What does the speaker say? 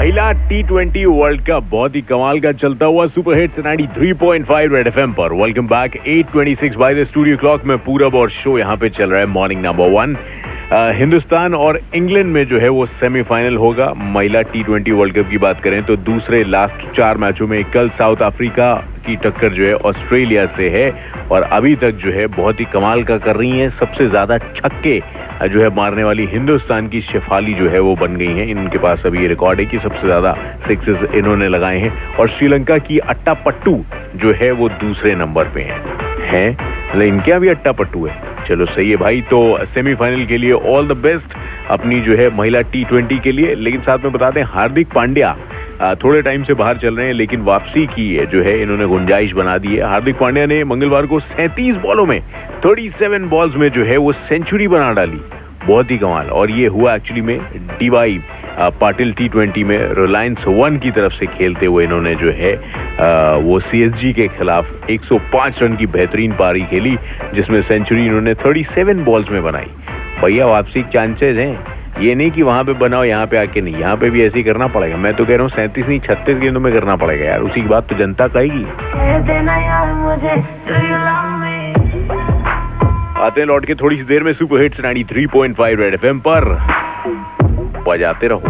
T twenty world cup बहुत ही कमाल का चलता हुआ सुपर हिट्स 93.5 रेड एफएम पर। Welcome back 8:26 by the studio clock में पूरब और शो यहाँ पे चल रहा है मॉर्निंग नंबर वन हिंदुस्तान और इंग्लैंड में जो है वो सेमीफाइनल होगा। महिला टी ट्वेंटी वर्ल्ड कप की बात करें तो दूसरे लास्ट चार मैचों में कल साउथ अफ्रीका की टक्कर जो है ऑस्ट्रेलिया से है और अभी तक जो है बहुत ही कमाल का कर रही है। सबसे ज़्यादा छक्के जो है मारने वाली हिंदुस्तान की शेफाली जो है वो बन गई हैं। इनके पास अभी ये रिकॉर्ड है कि सबसे ज़्यादा सिक्सेस इन्होंने लगाए हैं। और श्रीलंका की अट्टा पट्टू जो है वो दूसरे नंबर पे है। हैं? मतलब इनके यहाँ भी अट्टा पट्टू है। चलो सही है भाई। तो सेमीफाइनल के लिए ऑल द बेस्ट अपनी जो है महिला टी ट्वेंटी के लिए। लेकिन साथ में बताते हैं हार्दिक पांड्या थोड़े टाइम से बाहर चल रहे हैं, लेकिन वापसी की है जो है इन्होंने गुंजाइश बना दी है। हार्दिक पांड्या ने मंगलवार को सैंतीस बॉलों में 37 बॉल्स में जो है वो सेंचुरी बना डाली। बहुत ही कमाल। और ये हुआ एक्चुअली में डीवाई पाटिल टी ट्वेंटी में रिलायंस वन की तरफ़ से खेलते हुए इन्होंने जो है वो सीएसजी के खिलाफ 105 रन की बेहतरीन पारी खेली, जिसमें सेंचुरी इन्होंने 37 बॉल्स में बनाई। भैया वापसी चांसेस हैं। ये नहीं कि वहाँ पे बनाओ, यहाँ पे आके नहीं। यहाँ पे भी ऐसे ही करना पड़ेगा। मैं तो कह रहा हूँ सैंतीस नहीं, छत्तीस गेंदों में करना पड़ेगा यार। उसी की बात तो जनता कहेगी। आते हैं लौट के थोड़ी सी देर में सुपर हिट्स 93.5 रेड एफएम पर। बजाते रहो।